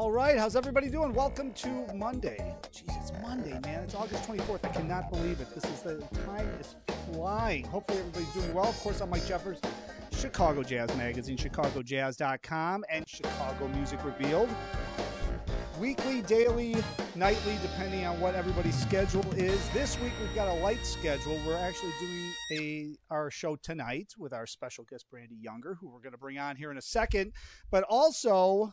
All right, how's everybody doing? Welcome to Monday. Jeez, it's Monday, man. It's August 24th. I cannot believe it. This is the time is flying. Hopefully, everybody's doing well. Of course, I'm Mike Jeffers, Chicago Jazz Magazine, ChicagoJazz.com, and Chicago Music Revealed. Weekly, daily, nightly, depending on what everybody's schedule is. This week we've got a light schedule. We're actually doing a our show tonight with our special guest Brandee Younger, who we're going to bring on here in a second. But also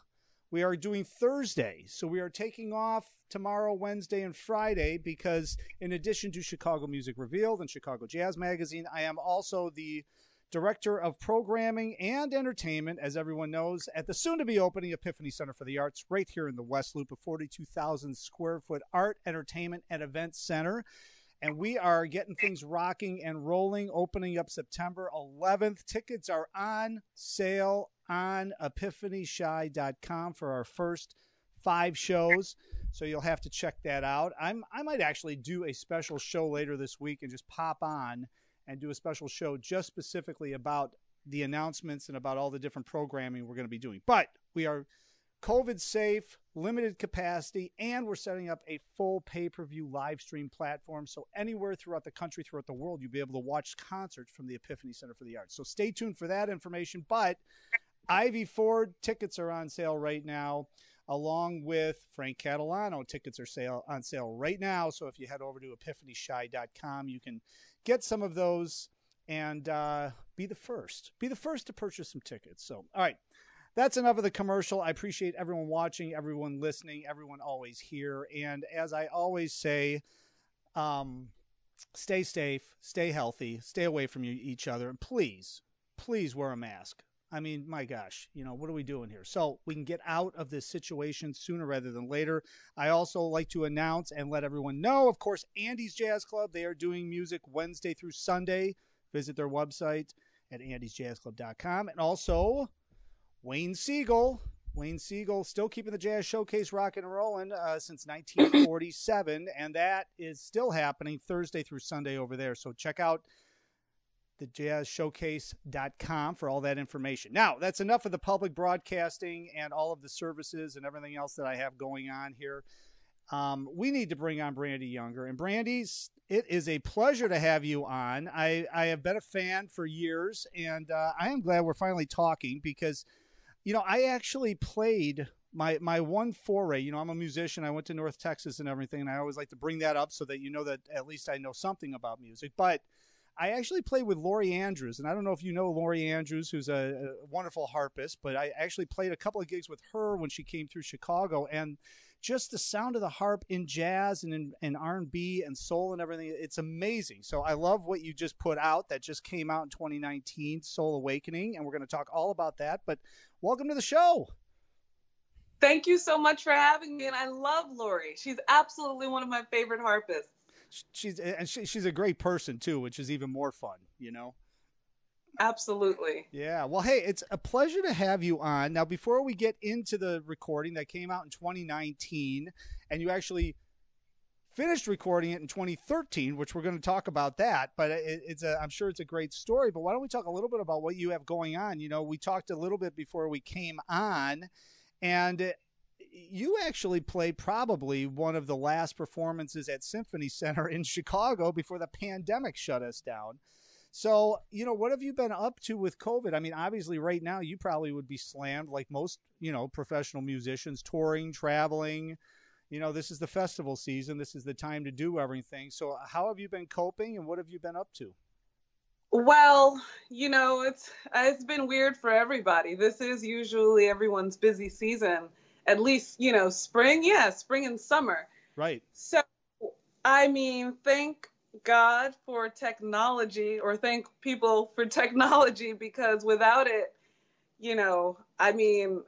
we are doing Thursday. So we are taking off tomorrow, Wednesday, and Friday because, in addition to Chicago Music Revealed and Chicago Jazz Magazine, I am also the director of programming and entertainment, as everyone knows, at the soon to be opening Epiphany Center for the Arts right here in the West Loop, a 42,000 square foot art, entertainment, and event center. And we are getting things rocking and rolling, opening up September 11th. Tickets are on sale on epiphanychi.com for our first five shows. So you'll have to check that out. I'm I might actually do a special show later this week and just pop on and do a special show just specifically about the announcements and about all the different programming we're going to be doing. But we are COVID safe, limited capacity, and we're setting up a full pay per view live stream platform. So, anywhere throughout the country, throughout the world, you'll be able to watch concerts from the Epiphany Center for the Arts. So, stay tuned for that information. But Ivy Ford tickets are on sale right now, along with Frank Catalano. Tickets are sale on sale right now. So if you head over to epiphanychi.com, you can get some of those and uh, be the first. Be the first to purchase some tickets. So, all right. That's enough of the commercial. I appreciate everyone watching, everyone listening, everyone always here. And as I always say, um, stay safe, stay healthy, stay away from each other, and please, please wear a mask. I mean, my gosh, you know, what are we doing here? So we can get out of this situation sooner rather than later. I also like to announce and let everyone know, of course, Andy's Jazz Club, they are doing music Wednesday through Sunday. Visit their website at andysjazzclub.com. And also, Wayne Segal. Wayne Segal still keeping the Jazz Showcase rocking and rolling uh, since 1947, and that is still happening Thursday through Sunday over there. So check out thejazzshowcase.com for all that information. Now, that's enough of the public broadcasting and all of the services and everything else that I have going on here. Um, we need to bring on Brandee Younger. And Brandee's, it is a pleasure to have you on. I, I have been a fan for years, and uh, I am glad we're finally talking because, you know, I actually played my my one foray. You know, I'm a musician. I went to North Texas and everything, and I always like to bring that up so that you know that at least I know something about music. But I actually played with Lori Andrews, and I don't know if you know Lori Andrews, who's a, a, wonderful harpist, but I actually played a couple of gigs with her when she came through Chicago, and just the sound of the harp in jazz and in, in R&B and soul and everything, it's amazing. So I love what you just put out that just came out in 2019, Soul Awakening, and we're going to talk all about that. But welcome to the show. Thank you so much for having me, and I love Lori. She's absolutely one of my favorite harpists she's and she, she's a great person too, which is even more fun, you know. Absolutely. Yeah. Well, hey, it's a pleasure to have you on. Now, before we get into the recording that came out in 2019, and you actually finished recording it in 2013, which we're going to talk about that. But it, it's a, I'm sure it's a great story. But why don't we talk a little bit about what you have going on? You know, we talked a little bit before we came on, and you actually played probably one of the last performances at Symphony Center in Chicago before the pandemic shut us down. So, you know, what have you been up to with COVID? I mean, obviously, right now, you probably would be slammed like most, you know, professional musicians, touring, traveling. You know, this is the festival season. This is the time to do everything. So, how have you been coping and what have you been up to? Well, you know, it's it's been weird for everybody. This is usually everyone's busy season at least you know spring yeah spring and summer. Right. So i mean thank god for technology or thank people for technology because without it you know i mean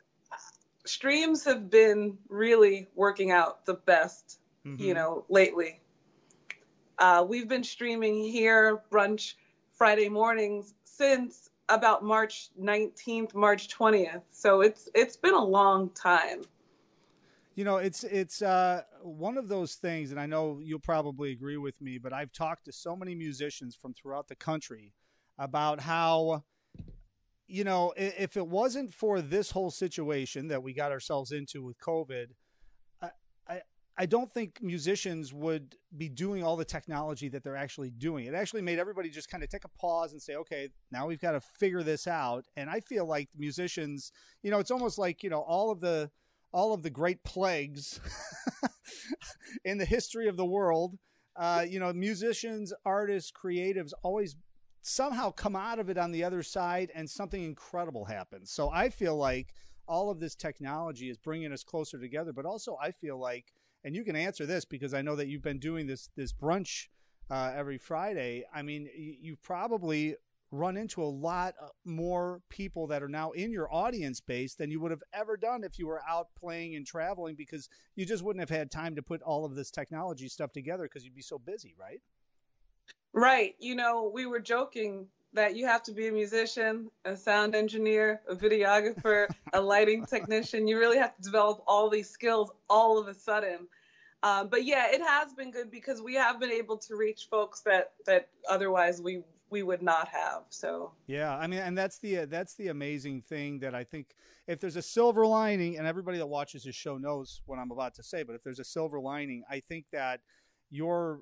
streams have been really working out the best mm-hmm. you know lately. Uh, we've been streaming here brunch friday mornings since about March 19th, March 20th. So it's it's been a long time. You know, it's it's uh, one of those things, and I know you'll probably agree with me, but I've talked to so many musicians from throughout the country about how you know, if it wasn't for this whole situation that we got ourselves into with COVID, I, don't think musicians would be doing all the technology that they're actually doing. It actually made everybody just kind of take a pause and say, okay, now we've got to figure this out. And I feel like musicians, you know, it's almost like, you know, all of the, all of the great plagues in the history of the world. Uh, you know, musicians, artists, creatives always somehow come out of it on the other side and something incredible happens. So I feel like all of this technology is bringing us closer together, but also I feel like, and you can answer this because I know that you've been doing this this brunch uh, every Friday. I mean, you've probably run into a lot uh, more people that are now in your audience base than you would have ever done if you were out playing and traveling because you just wouldn't have had time to put all of this technology stuff together because you'd be so busy, right? Right. You know, we were joking that you have to be a musician, a sound engineer, a videographer, a lighting technician. You really have to develop all these skills all of a sudden. Um, but yeah, it has been good because we have been able to reach folks that that otherwise we we would not have. So yeah, I mean, and that's the that's the amazing thing that I think if there's a silver lining, and everybody that watches this show knows what I'm about to say, but if there's a silver lining, I think that your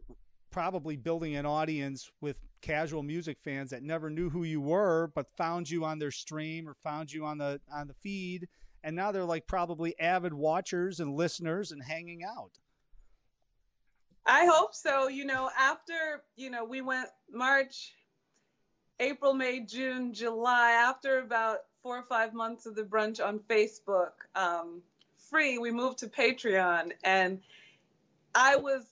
probably building an audience with casual music fans that never knew who you were but found you on their stream or found you on the on the feed. And now they're like probably avid watchers and listeners and hanging out. I hope so. You know after you know we went march april may june july after about four or five months of the brunch on facebook um, free we moved to patreon. And i was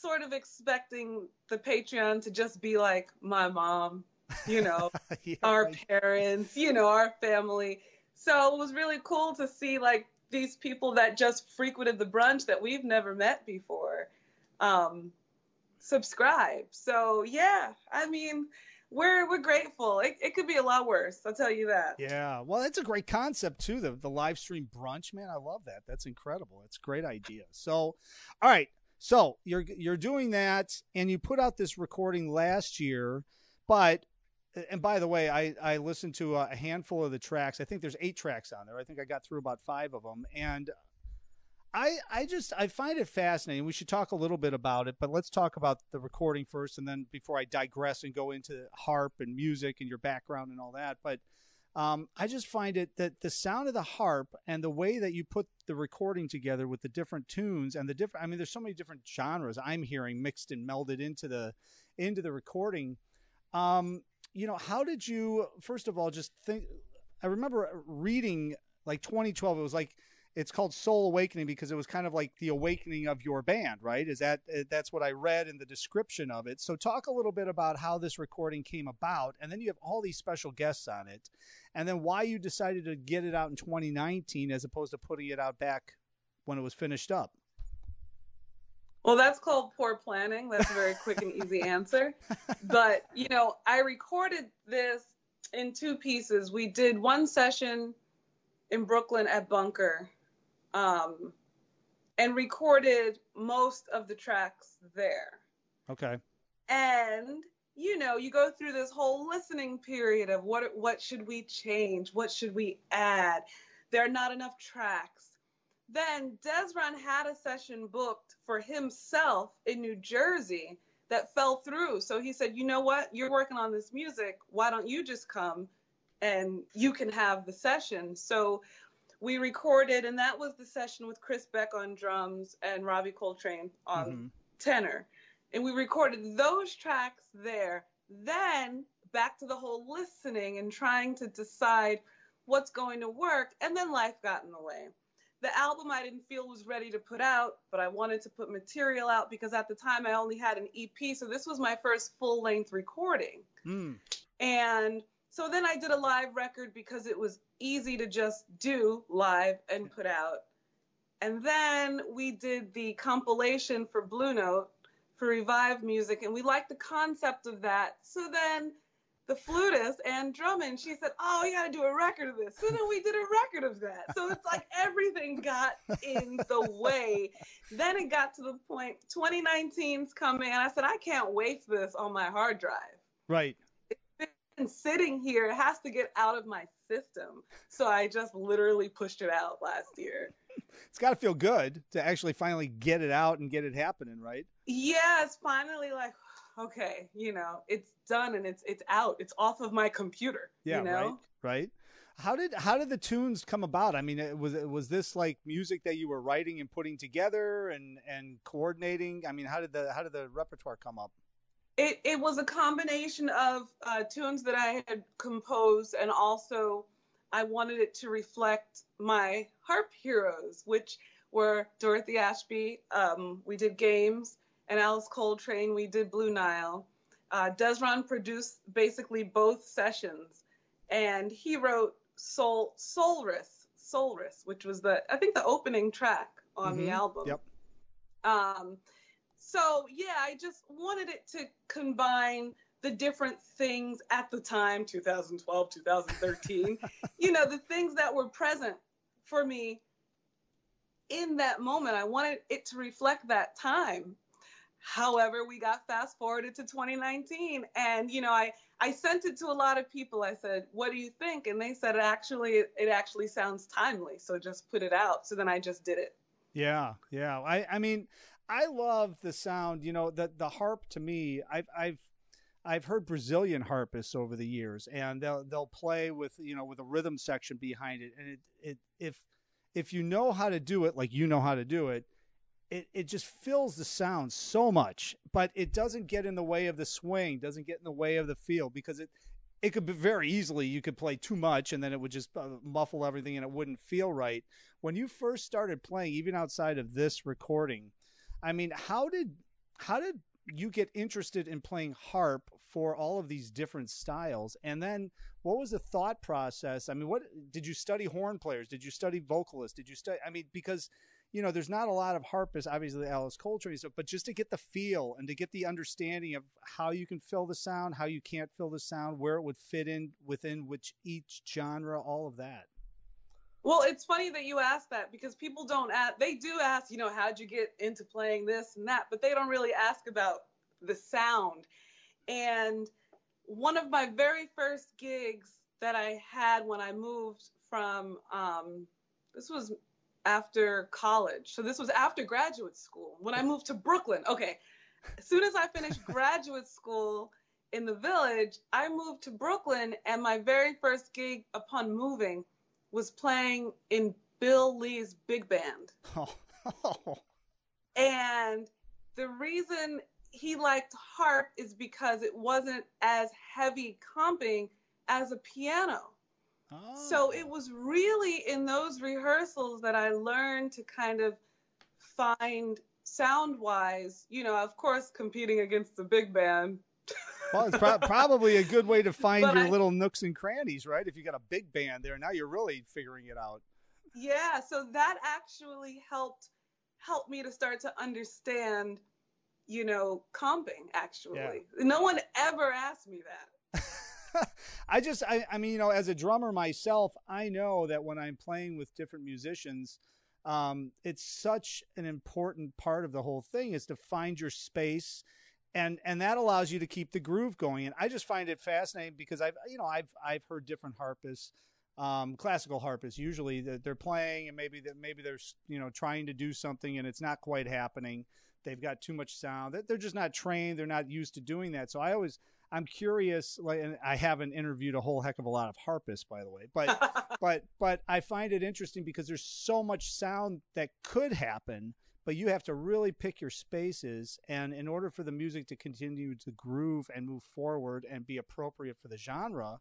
sort of expecting the Patreon to just be like my mom, you know, yeah, our parents, you know, our family. So it was really cool to see like these people that just frequented the brunch that we've never met before um, subscribe. So yeah, I mean, we're we're grateful. It, it could be a lot worse. I'll tell you that. Yeah, well, it's a great concept too. The the live stream brunch, man, I love that. That's incredible. It's a great idea. So, all right, so you're you're doing that, and you put out this recording last year, but and by the way, I, I listened to a handful of the tracks. I think there's eight tracks on there. I think I got through about five of them, and I I just I find it fascinating. We should talk a little bit about it, but let's talk about the recording first, and then before I digress and go into harp and music and your background and all that. But um, I just find it that the sound of the harp and the way that you put the recording together with the different tunes and the different I mean there's so many different genres I'm hearing mixed and melded into the into the recording. Um, you know, how did you first of all just think I remember reading like 2012 it was like it's called Soul Awakening because it was kind of like the awakening of your band, right? Is that uh, that's what I read in the description of it. So talk a little bit about how this recording came about, and then you have all these special guests on it, and then why you decided to get it out in 2019 as opposed to putting it out back when it was finished up. Well, that's called poor planning. That's a very quick and easy answer. But, you know, I recorded this in two pieces. We did one session in Brooklyn at Bunker um, and recorded most of the tracks there. Okay. And you know, you go through this whole listening period of what what should we change, what should we add. There are not enough tracks. Then Dezron had a session booked for himself in New Jersey that fell through. So he said, "You know what? You're working on this music. Why don't you just come and you can have the session?" So we recorded, and that was the session with Chris Beck on drums and Ravi Coltrane on mm-hmm. tenor. And we recorded those tracks there. Then back to the whole listening and trying to decide what's going to work. And then life got in the way. The album I didn't feel was ready to put out, but I wanted to put material out because at the time I only had an EP. So this was my first full length recording. Mm. And so then I did a live record because it was easy to just do live and put out. And then we did the compilation for Blue Note for Revive Music, and we liked the concept of that. So then the flutist Anne Drummond, she said, "Oh, we got to do a record of this." So then we did a record of that. So it's like everything got in the way. Then it got to the point 2019's coming, and I said, "I can't waste this on my hard drive." Right sitting here. It has to get out of my system. So I just literally pushed it out last year. It's got to feel good to actually finally get it out and get it happening, right? Yeah, it's finally like, okay, you know, it's done and it's it's out. It's off of my computer. Yeah, you know? right. Right. How did how did the tunes come about? I mean, was was this like music that you were writing and putting together and and coordinating? I mean, how did the how did the repertoire come up? It it was a combination of uh, tunes that I had composed, and also I wanted it to reflect my harp heroes, which were Dorothy Ashby. Um, we did games, and Alice Coltrane. We did Blue Nile. Uh, Dezron produced basically both sessions, and he wrote Soul Soulrus Soulrus, which was the I think the opening track on Mhm. the album. Yep. Um, so yeah, I just wanted it to combine the different things at the time, 2012, 2013. you know, the things that were present for me in that moment. I wanted it to reflect that time. However, we got fast forwarded to 2019, and you know, I I sent it to a lot of people. I said, "What do you think?" And they said, "Actually, it actually sounds timely, so just put it out." So then I just did it. Yeah, yeah. I I mean, I love the sound. You know, the the harp to me. I've I've I've heard Brazilian harpists over the years, and they'll they'll play with you know with a rhythm section behind it, and it it if if you know how to do it like you know how to do it, it it just fills the sound so much, but it doesn't get in the way of the swing, doesn't get in the way of the feel because it it could be very easily you could play too much and then it would just uh, muffle everything and it wouldn't feel right. When you first started playing, even outside of this recording, I mean, how did how did you get interested in playing harp for all of these different styles? And then what was the thought process? I mean, what did you study horn players? Did you study vocalists? Did you study I mean, because you know, there's not a lot of harpists, obviously Alice Coltrane stuff, but just to get the feel and to get the understanding of how you can fill the sound, how you can't fill the sound, where it would fit in within which each genre, all of that. Well, it's funny that you ask that because people don't ask, they do ask, you know, how'd you get into playing this and that, but they don't really ask about the sound. And one of my very first gigs that I had when I moved from, um, this was after college. So this was after graduate school when I moved to Brooklyn. Okay. As soon as I finished graduate school in the village, I moved to Brooklyn and my very first gig upon moving was playing in Bill Lee's big band. Oh. And the reason he liked harp is because it wasn't as heavy comping as a piano. Oh. So it was really in those rehearsals that I learned to kind of find sound wise, you know, of course, competing against the big band. Well, it's pro- probably a good way to find But your I- little nooks and crannies, right? If you got a big band there, now you're really figuring it out. Yeah, so that actually helped helped me to start to understand, you know, comping actually. No one ever asked me that. I just, I, I mean, you know, as a drummer myself, I know that when I'm playing with different musicians, um, it's such an important part of the whole thing is to find your space. And, and that allows you to keep the groove going. And I just find it fascinating because I've, you know, I've, I've heard different harpists, um, classical harpists usually that they're playing and maybe that maybe they're, you know, trying to do something and it's not quite happening. They've got too much sound. They're just not trained. They're not used to doing that. So I always, I'm curious. Like, and I haven't interviewed a whole heck of a lot of harpists, by the way, but but but I find it interesting because there's so much sound that could happen, but you have to really pick your spaces. And in order for the music to continue to groove and move forward and be appropriate for the genre,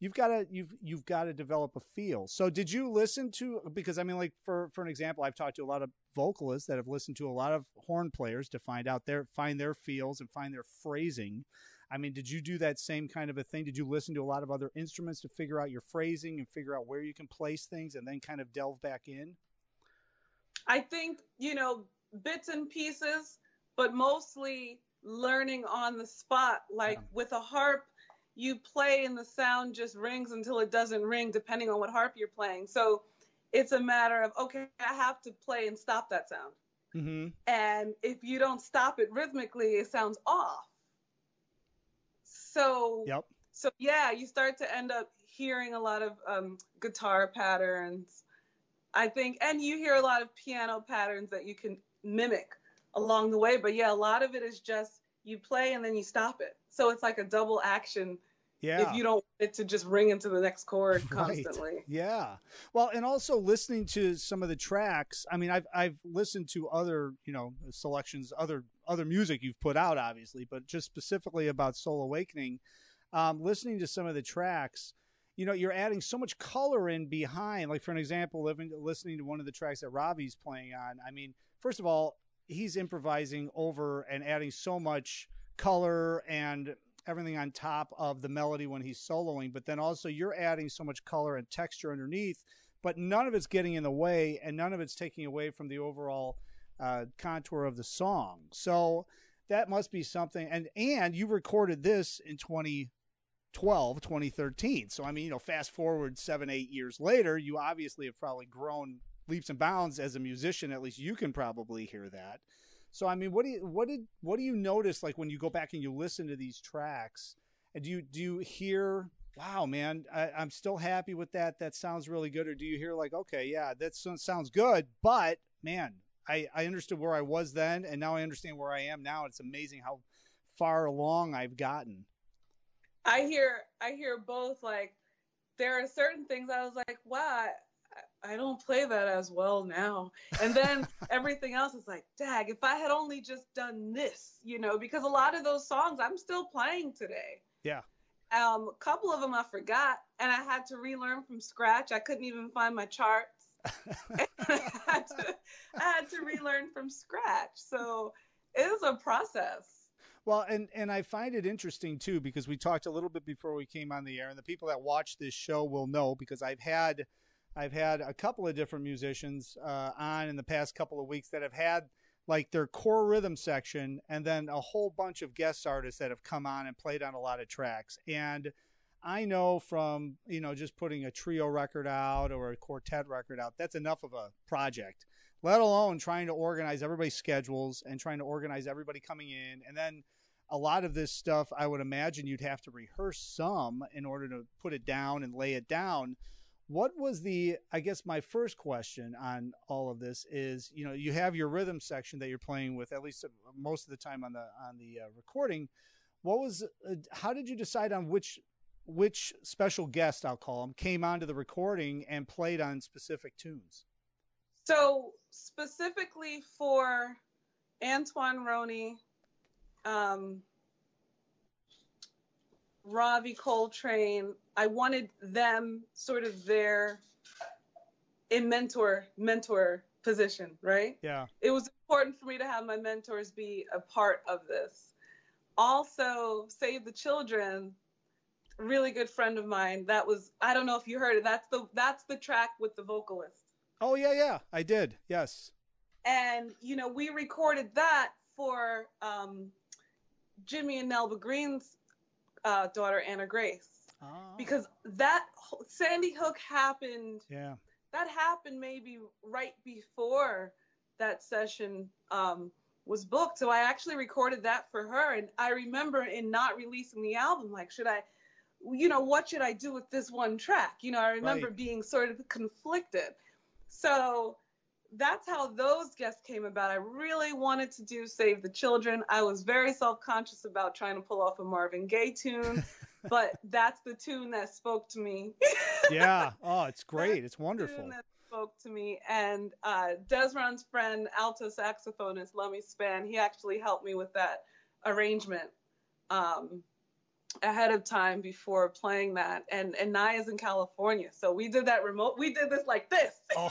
you've got to you've you've got to develop a feel. So did you listen to because I mean like for for an example, I've talked to a lot of vocalists that have listened to a lot of horn players to find out their find their feels and find their phrasing. I mean, did you do that same kind of a thing? Did you listen to a lot of other instruments to figure out your phrasing and figure out where you can place things and then kind of delve back in? I think, you know, bits and pieces, but mostly learning on the spot. Like Yeah. with a harp, you play and the sound just rings until it doesn't ring, depending on what harp you're playing. So it's a matter of, okay, I have to play and stop that sound. Mm-hmm. And if you don't stop it rhythmically, it sounds off. So Yep. So yeah, you start to end up hearing a lot of um, guitar patterns. I think, and you hear a lot of piano patterns that you can mimic along the way. But yeah, a lot of it is just you play and then you stop it. So it's like a double action yeah. if you don't want it to just ring into the next chord constantly. Right. Yeah. Well, and also listening to some of the tracks. I mean, I've I've listened to other you know selections, other other music you've put out, obviously, but just specifically about Soul Awakening. Um, listening to some of the tracks, you know, you're adding so much color in behind. Like for an example, living, listening to one of the tracks that Ravi's playing on. I mean, first of all, he's improvising over and adding so much color and everything on top of the melody when he's soloing, but then also you're adding so much color and texture underneath, but none of it's getting in the way and none of it's taking away from the overall uh, contour of the song. So that must be something. And and you recorded this in 2012, 2013. So I mean, you know, fast forward seven, eight years later, you obviously have probably grown leaps and bounds as a musician. At least you can probably hear that. So I mean, what do you what did what do you notice like when you go back and you listen to these tracks? And do you do you hear, wow, man, I, I'm still happy with that. That sounds really good. Or do you hear like, okay, yeah, that sounds good, but man, I I understood where I was then, and now I understand where I am now. It's amazing how far along I've gotten. I hear I hear both. Like there are certain things I was like, wow, I don't play that as well now. And then everything else is like, dag, if I had only just done this, you know, because a lot of those songs I'm still playing today. Yeah. Um, a couple of them I forgot and I had to relearn from scratch. I couldn't even find my charts. I, had to, I had to relearn from scratch. So it was a process. Well, and and I find it interesting too because we talked a little bit before we came on the air, and the people that watch this show will know because I've had I've had a couple of different musicians uh, on in the past couple of weeks that have had like their core rhythm section and then a whole bunch of guest artists that have come on and played on a lot of tracks. And I know from, you know, just putting a trio record out or a quartet record out, that's enough of a project, let alone trying to organize everybody's schedules and trying to organize everybody coming in. And then a lot of this stuff, I would imagine you'd have to rehearse some in order to put it down and lay it down. What was the i guess my first question on all of this is you know you have your rhythm section that you're playing with at least most of the time on the on the uh, recording. What was uh, how did you decide on which which special guest i'll call him came onto the recording and played on specific tunes? So specifically for antoine roney um, Ravi Coltrane, I wanted them sort of there in mentor mentor position, right? Yeah. It was important for me to have my mentors be a part of this. Also, Save the Children, really good friend of mine. That was I don't know if you heard it. That's the that's the track with the vocalist. Oh yeah, yeah, I did. Yes. And you know, we recorded that for um, Jimmy and Nelba Greene's uh, daughter Ana Grace. Oh. Because that Sandy Hook happened. Yeah. That happened maybe right before that session um, was booked. So I actually recorded that for her. And I remember in not releasing the album, like, should I, you know, what should I do with this one track? You know, I remember right. being sort of conflicted. So that's how those guests came about. I really wanted to do Save the Children. I was very self conscious about trying to pull off a Marvin Gaye tune, but that's the tune that spoke to me. yeah. Oh, it's great. That's it's wonderful. that spoke to me. And uh, Dezron's friend, alto saxophonist Lummie Spann, he actually helped me with that arrangement. Um, ahead of time before playing that and and Naya's in California so we did that remote we did this like this oh.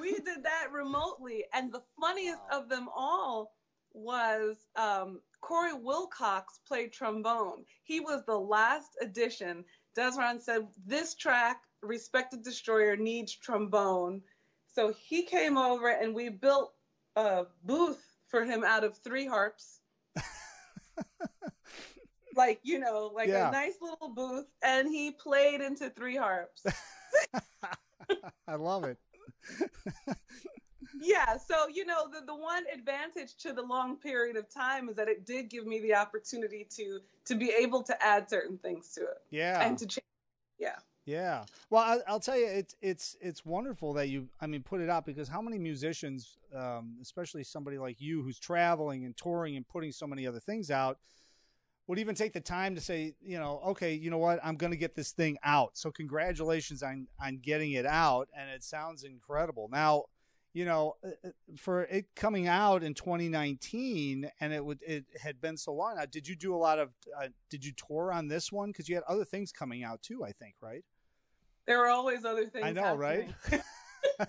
We did that remotely. And the funniest wow. of them all was um, Corey Wilcox played trombone. He was the last addition. Dezron said, This track, Respected Destroyer, needs trombone. So he came over and we built a booth for him out of three harps. like, you know, like yeah. a nice little booth. And he played into three harps. I love it. Yeah. So you know, the the one advantage to the long period of time is that it did give me the opportunity to to be able to add certain things to it. Yeah. And to change. Yeah. Yeah. Well, I, will tell you, it's it's it's wonderful that you, I mean, put it out because how many musicians, um, especially somebody like you who's traveling and touring and putting so many other things out, would even take the time to say, you know, okay, you know what, I'm going to get this thing out. So congratulations on on getting it out, and it sounds incredible. Now, you know, uh, uh, for it coming out in 2019, and it would it had been so long. Now, did you do a lot of? Uh, did you tour on this one? Because you had other things coming out too, I think, right? There were always other things. I know, happening. right?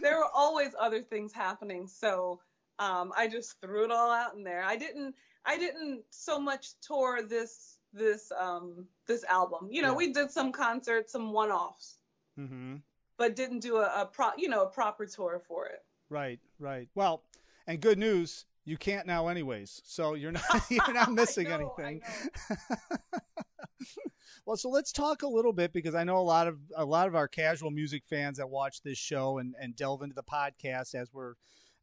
there were always other things happening, so um, I just threw it all out in there. I didn't. I didn't so much tour this this um, this album. You know, Yeah. we did some concerts, some one offs, Mm-hmm. but didn't do a, a pro. You know, a proper tour for it. Right, right. Well, and good news, you can't now, anyways. So you're not you're not missing know, anything. well, so let's talk a little bit because I know a lot of a lot of our casual music fans that watch this show and and delve into the podcast as we're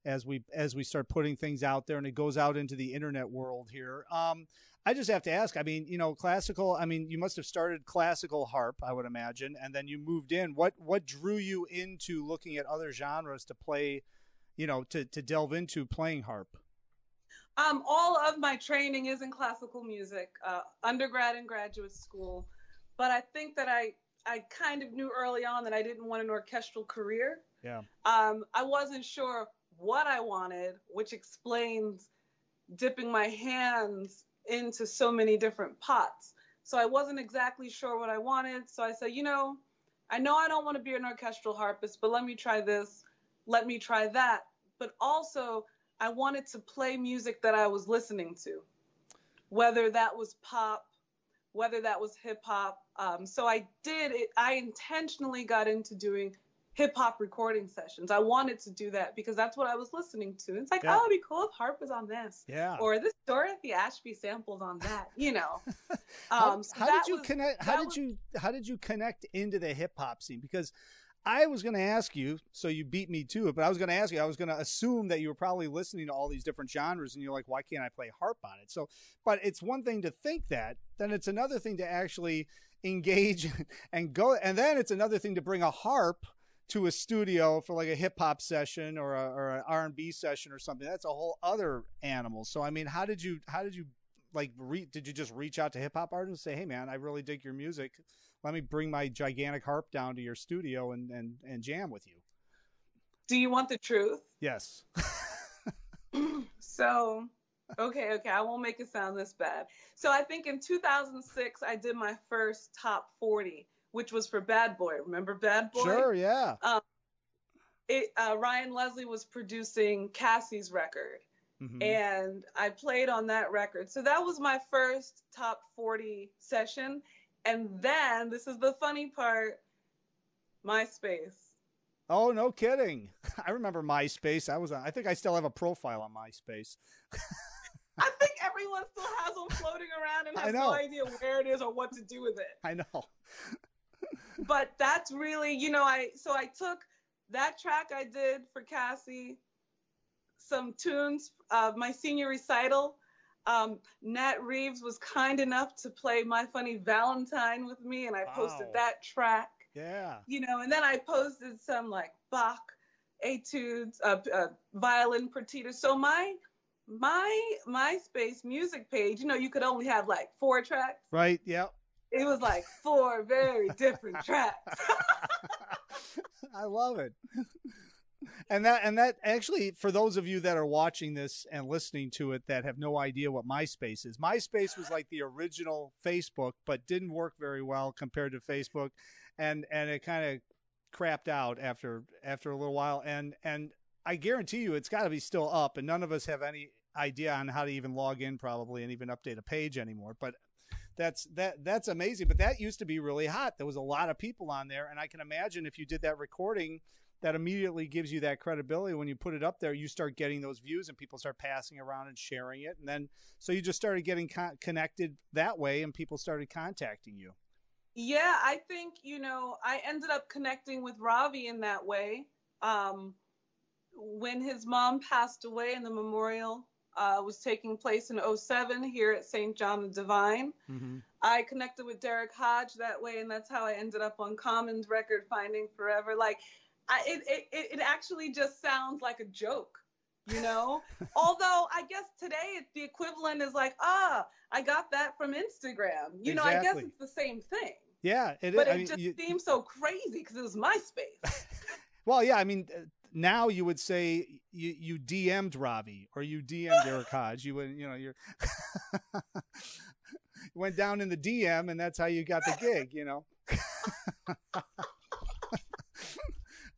as we as we start putting things out there and it goes out into the internet world here. Um, I just have to ask. I mean, you know, classical. I mean, you must have started classical harp, I would imagine, and then you moved in. What what drew you into looking at other genres to play? You know, to to delve into playing harp. Um, all of my training is in classical music, uh, undergrad and graduate school. But I think that I I kind of knew early on that I didn't want an orchestral career. Yeah. Um, I wasn't sure what I wanted, which explains dipping my hands into so many different pots. So I wasn't exactly sure what I wanted. So I said, you know, I know I don't want to be an orchestral harpist, but let me try this. Let me try that. But also, I wanted to play music that I was listening to, whether that was pop, whether that was hip hop. Um, so I did it. I intentionally got into doing hip hop recording sessions. I wanted to do that because that's what I was listening to. It's like, Yeah. oh, it'd be cool if harp was on this, Yeah. or this Dorothy Ashby samples on that. You know. how, Um, so how did you was- connect how did was- you how did you connect into the hip hop scene because i was going to ask you so you beat me to it but i was going to ask you i was going to assume that you were probably listening to all these different genres and you're like why can't i play harp on it so but it's one thing to think that then it's another thing to actually engage and go and then it's another thing to bring a harp to a studio for like a hip hop session or a, or an R&B session or something. That's a whole other animal. So i mean how did you how did you like re- did you just reach out to hip hop artists and say hey man i really dig your music. Let me bring my gigantic harp down to your studio and and, and jam with you Do you want the truth? yes. So okay okay i won't make it sound this bad. So i think in 2006 i did my first top 40 which was for bad boy. Remember bad boy? Sure yeah. It, uh, ryan leslie was producing cassie's record. Mhm. and i played on that record. So that was my first top 40 session. And then this is the funny part myspace. Oh no kidding. I remember myspace. I was, I think i still have a profile on myspace. I think everyone still has them floating around and has no idea where it is or what to do with it. I know but that's really you know i so i took that track i did for cassie some tunes uh, my senior recital. Um, nat reeves was kind enough to play my funny valentine with me and i posted Wow. that track. Yeah. You know and then i posted some like bach etudes uh, uh, violin partitas. So my my myspace music page you know you could only have like four tracks. Right yeah it was like four very different tracks I love it. And that and that actually for those of you that are watching this and listening to it that have no idea what MySpace is. MySpace was like the original Facebook but didn't work very well compared to Facebook and and it kind of crapped out after after a little while and and I guarantee you it's got to be still up and none of us have any idea on how to even log in probably and even update a page anymore but that's that that's amazing but that used to be really hot. There was a lot of people on there and i can imagine if you did that recording that immediately gives you that credibility. When you put it up there you start getting those views and people start passing around and sharing it and then so you just started getting con- connected that way and people started contacting you. Yeah i think you know i ended up connecting with ravi in that way. Um, when his mom passed away in the memorial uh, was taking place in 07 here at St. John the Divine, mm-hmm. I connected with Derrick Hodge that way, and that's how I ended up on Common's record, Finding Forever. Like, I, it, it, it actually just sounds like a joke you know although i guess today the equivalent is like ah i got that from instagram you exactly. know i guess it's the same thing yeah it but it I mean, just you, seems so crazy because it was myspace well yeah i mean uh, now you would say you, you DM'd Ravi or you DM'd Derrick Hodge. You would, you know, you're went down in the DM and that's how you got the gig, you know.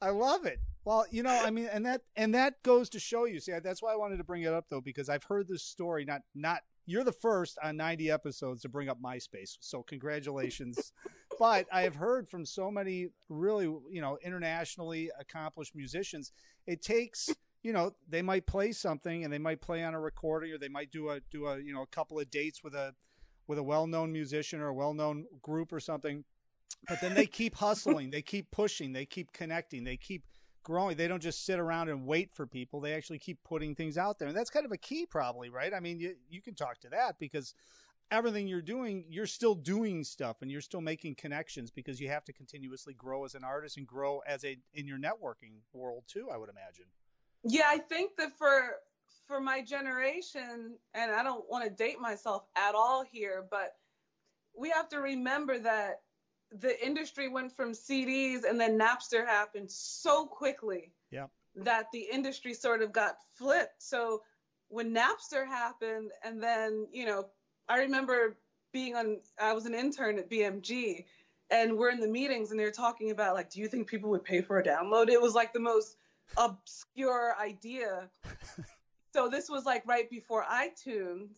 I love it. Well, you know, I mean, and that and that goes to show you. See, that's why I wanted to bring it up though, because I've heard this story. Not not you're the first on 90 episodes to bring up MySpace, so congratulations. but I have heard from so many really, you know, internationally accomplished musicians. It takes you know they might play something and they might play on a recording or they might do a do a you know a couple of dates with a with a well-known musician or a well-known group or something but then they keep hustling they keep pushing they keep connecting they keep growing. They don't just sit around and wait for people. They actually keep putting things out there. And that's kind of a key probably, right? I mean, you, you can talk to that because everything you're doing, you're still doing stuff and you're still making connections because you have to continuously grow as an artist and grow as a in your networking world too, I would imagine. Yeah, I think that for for my generation, and I don't want to date myself at all here, but we have to remember that the industry went from CDs and then Napster happened so quickly that the industry sort of got flipped. So when Napster happened, and then, you know, I remember being on, I was an intern at BMG, and we're in the meetings and they're talking about, like, do you think people would pay for a download? It was like the most obscure idea. so this was like right before iTunes.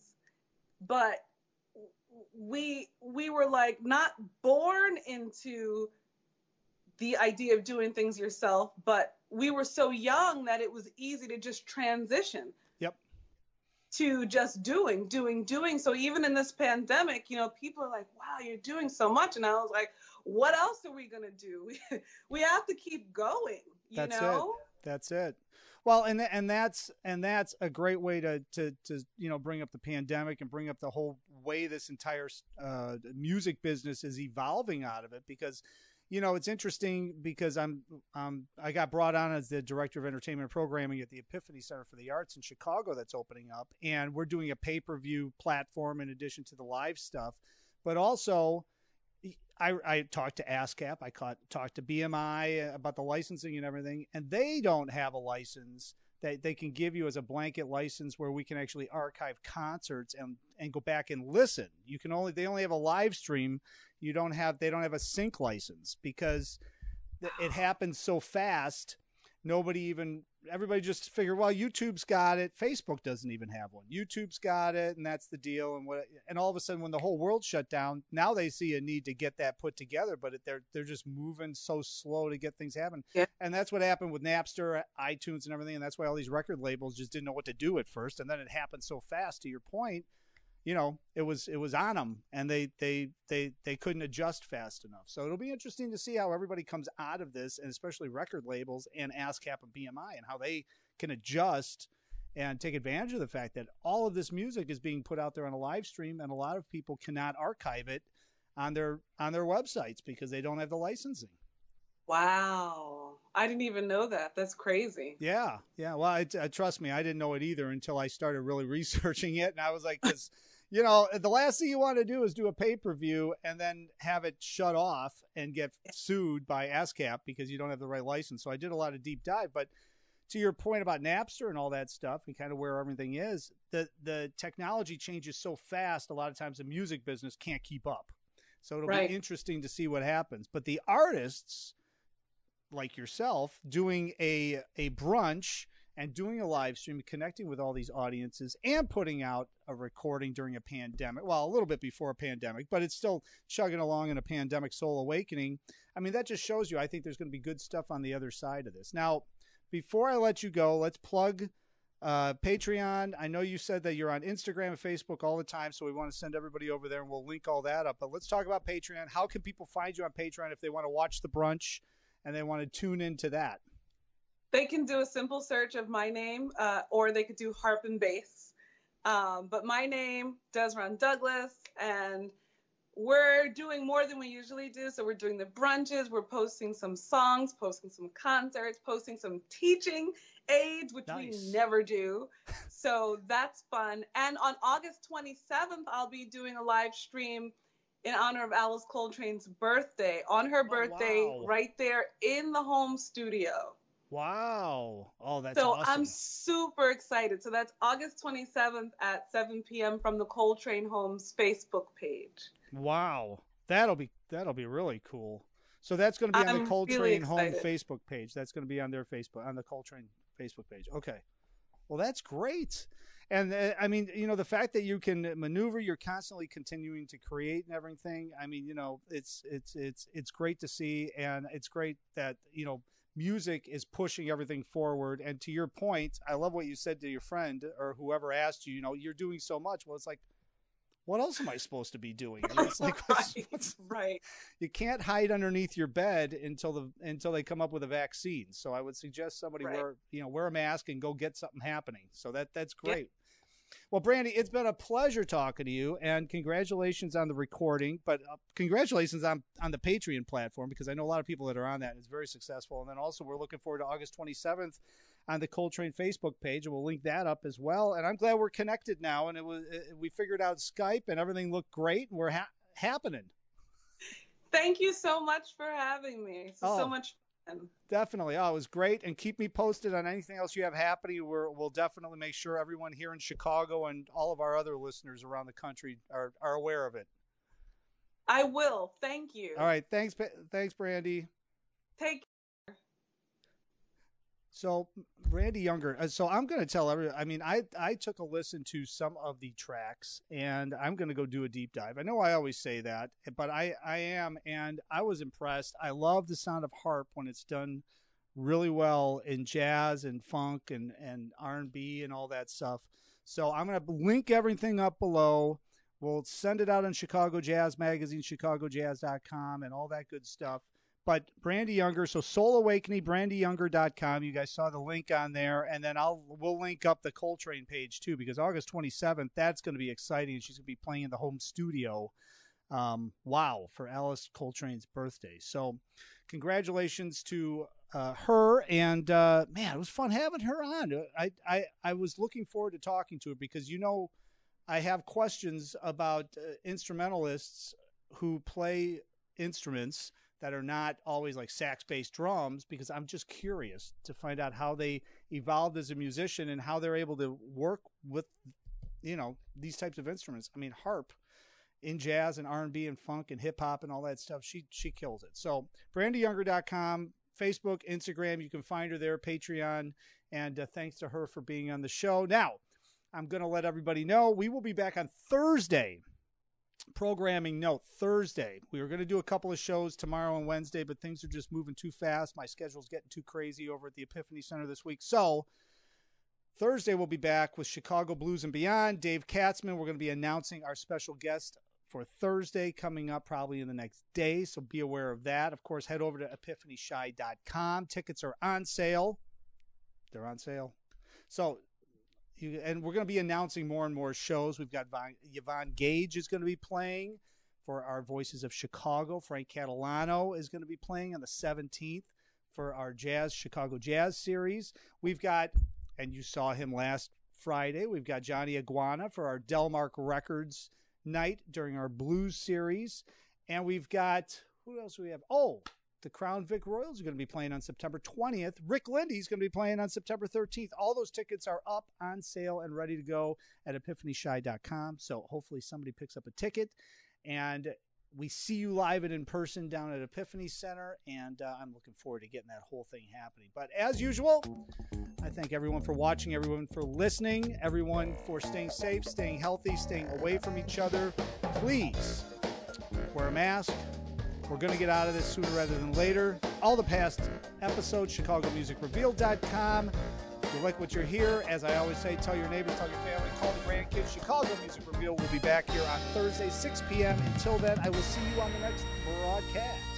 But we we were like not born into the idea of doing things yourself, but we were so young that it was easy to just transition. Yep. To just doing, doing, doing. So even in this pandemic, you know, people are like, "Wow, you're doing so much," and I was like, "What else are we gonna do? We we have to keep going." You That's know. It. That's it. Well, and and that's and that's a great way to to to you know bring up the pandemic and bring up the whole way this entire uh, music business is evolving out of it because you know it's interesting because I'm um I got brought on as the director of entertainment programming at the Epiphany Center for the Arts in Chicago that's opening up and we're doing a pay-per-view platform in addition to the live stuff but also I, I talked to ASCAP, I caught, talked to BMI about the licensing and everything, and they don't have a license that they can give you as a blanket license where we can actually archive concerts and, and go back and listen. You can only they only have a live stream. You don't have they don't have a sync license because it ah. happens so fast. Nobody even everybody just figured, well, YouTube's got it. Facebook doesn't even have one. YouTube's got it, and that's the deal. And what? And all of a sudden, when the whole world shut down, now they see a need to get that put together, but they're they're just moving so slow to get things happen. Yeah. And that's what happened with Napster, iTunes, and everything. And that's why all these record labels just didn't know what to do at first. And then it happened so fast. To your point, you know, it was it was on them, and they they they they couldn't adjust fast enough. So it'll be interesting to see how everybody comes out of this, and especially record labels and ASCAP and BMI, and how they can adjust and take advantage of the fact that all of this music is being put out there on a live stream, and a lot of people cannot archive it on their on their websites because they don't have the licensing. Wow. I didn't even know that. That's crazy. Yeah. Yeah. Well, I, I, trust me, I didn't know it either until I started really researching it. And I was like, because you know, eh, the last thing you want to do is do a pay per view and then have it shut off and get sued by ASCAP because you don't have the right license. So I did a lot of deep dive. But to your point about Napster and all that stuff and kind of where everything is, the the technology changes so fast. A lot of times the music business can't keep up. So it'll right. be interesting to see what happens. But the artists like yourself doing a a brunch and doing a live stream, connecting with all these audiences, and putting out a recording during a pandemic. Well, a little bit before a pandemic, but it's still chugging along in a pandemic soul awakening. I mean, that just shows you. I think there's going to be good stuff on the other side of this. Now, before I let you go, let's plug uh, Patreon. I know you said that you're on Instagram and Facebook all the time, so we want to send everybody over there, and we'll link all that up. But let's talk about Patreon. How can people find you on Patreon if they want to watch the brunch and they want to tune into that? They can do a simple search of my name, uh, or they could do harp and bass. Um, but my name, Dezron Douglas, and we're doing more than we usually do. So we're doing the brunches, we're posting some songs, posting some concerts, posting some teaching aids, which nice. we never do. so that's fun. And on August 27th, I'll be doing a live stream in honor of Alice Coltrane's birthday on her birthday, oh, wow. right there in the home studio. Wow. Oh, that's so awesome. I'm super excited. So that's August 27th at 7 p.m. from the Coltrane Homes Facebook page. Wow. That'll be that'll be really cool. So that's going to be on I'm the Coltrane really Home Facebook page. That's going to be on their Facebook on the Coltrane Facebook page. Okay. Well, that's great. And uh, I mean, you know, the fact that you can maneuver, you're constantly continuing to create and everything. I mean, you know, it's it's it's it's great to see, and it's great that you know music is pushing everything forward. And to your point, I love what you said to your friend or whoever asked you. You know, you're doing so much. Well, it's like what else am I supposed to be doing? It's like right, what's, what's, right. You can't hide underneath your bed until the until they come up with a vaccine. So I would suggest somebody right. wear you know wear a mask and go get something happening. So that that's great. Well, Brandee, it's been a pleasure talking to you, and congratulations on the recording. But uh, congratulations on on the Patreon platform because I know a lot of people that are on that. And it's very successful. And then also we're looking forward to August 27th on the Coltrane Facebook page, and we'll link that up as well. And I'm glad we're connected now, and it was it, we figured out Skype, and everything looked great, and we're ha- happening. Thank you so much for having me. oh. so much Definitely. Oh, it was great. And keep me posted on anything else you have happening. we will definitely make sure everyone here in Chicago and all of our other listeners around the country are, are aware of it. I will. Thank you. All right. Thanks. Thanks, Brandee. Take so Brandee Younger. Uh, so I'm going to tell everyone. I mean, I I took a listen to some of the tracks, and I'm going to go do a deep dive. I know I always say that, but I I am, and I was impressed. I love the sound of harp when it's done really well in jazz and funk and and R&B and all that stuff. So I'm going to link everything up below. We'll send it out on Chicago Jazz Magazine, ChicagoJazz.com, and all that good stuff. But Brandee Younger, so Soul Awakening, BrandeeYounger.com. You guys saw the link on there, and then I'll we'll link up the Coltrane page too because August 27th, that's going to be exciting. She's going to be playing in the home studio. Um, wow, for Alice Coltrane's birthday. So, congratulations to uh, her, and uh, man, it was fun having her on. I, I I was looking forward to talking to her because you know I have questions about uh, instrumentalists who play instruments that are not always like sax based drums because I'm just curious to find out how they evolved as a musician and how they're able to work with you know these types of instruments. I mean harp in jazz and R&B and funk and hip hop and all that stuff. She she kills it. So brandeeyounger.com, Facebook, Instagram, you can find her there, Patreon, and uh, thanks to her for being on the show. Now, I'm going to let everybody know we will be back on Thursday programming note Thursday. We were going to do a couple of shows tomorrow and Wednesday, but things are just moving too fast. My schedule's getting too crazy over at the Epiphany Center this week. So, Thursday we'll be back with Chicago Blues and Beyond. Dave Katzman, we're going to be announcing our special guest for Thursday coming up probably in the next day, so be aware of that. Of course, head over to epiphanychi.com. Tickets are on sale. They're on sale. So and we're going to be announcing more and more shows. We've got Yvonne Gage is going to be playing for our Voices of Chicago. Frank Catalano is going to be playing on the 17th for our Jazz Chicago Jazz series. We've got, and you saw him last Friday, we've got Johnny Iguana for our Delmark Records night during our blues series. And we've got, who else do we have? Oh, the Crown Vic Royals are going to be playing on September 20th. Rick Lindy's going to be playing on September 13th. All those tickets are up on sale and ready to go at epiphanychi.com. So hopefully somebody picks up a ticket and we see you live and in person down at Epiphany Center, and uh, I'm looking forward to getting that whole thing happening. But as usual, I thank everyone for watching, everyone for listening, everyone for staying safe, staying healthy, staying away from each other. Please wear a mask, we're going to get out of this sooner rather than later. All the past episodes, ChicagoMusicRevealed.com. If you like what you're here, as I always say, tell your neighbors, tell your family, call the grandkids. Chicago Music Reveal will be back here on Thursday, 6 p.m. Until then, I will see you on the next broadcast.